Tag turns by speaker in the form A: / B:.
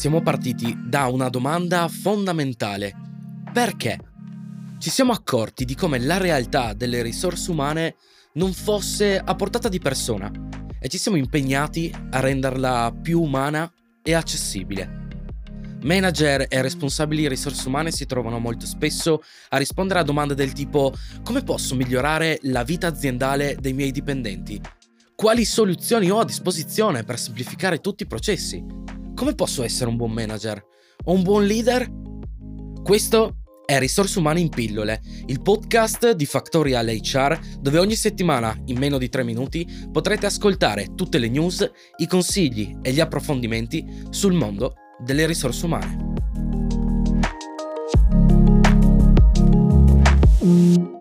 A: siamo partiti da una domanda fondamentale. Perché? Ci siamo accorti di come la realtà delle risorse umane non fosse a portata di persona e ci siamo impegnati a renderla più umana e accessibile. Manager e responsabili risorse umane si trovano molto spesso a rispondere a domande del tipo come posso migliorare la vita aziendale dei miei dipendenti? Quali soluzioni ho a disposizione per semplificare tutti i processi? Come posso essere un buon manager? O un buon leader? Questo è Risorse Umane in Pillole, il podcast di Factorial HR dove ogni settimana, in meno di tre minuti, potrete ascoltare tutte le news, i consigli e gli approfondimenti sul mondo delle risorse umane.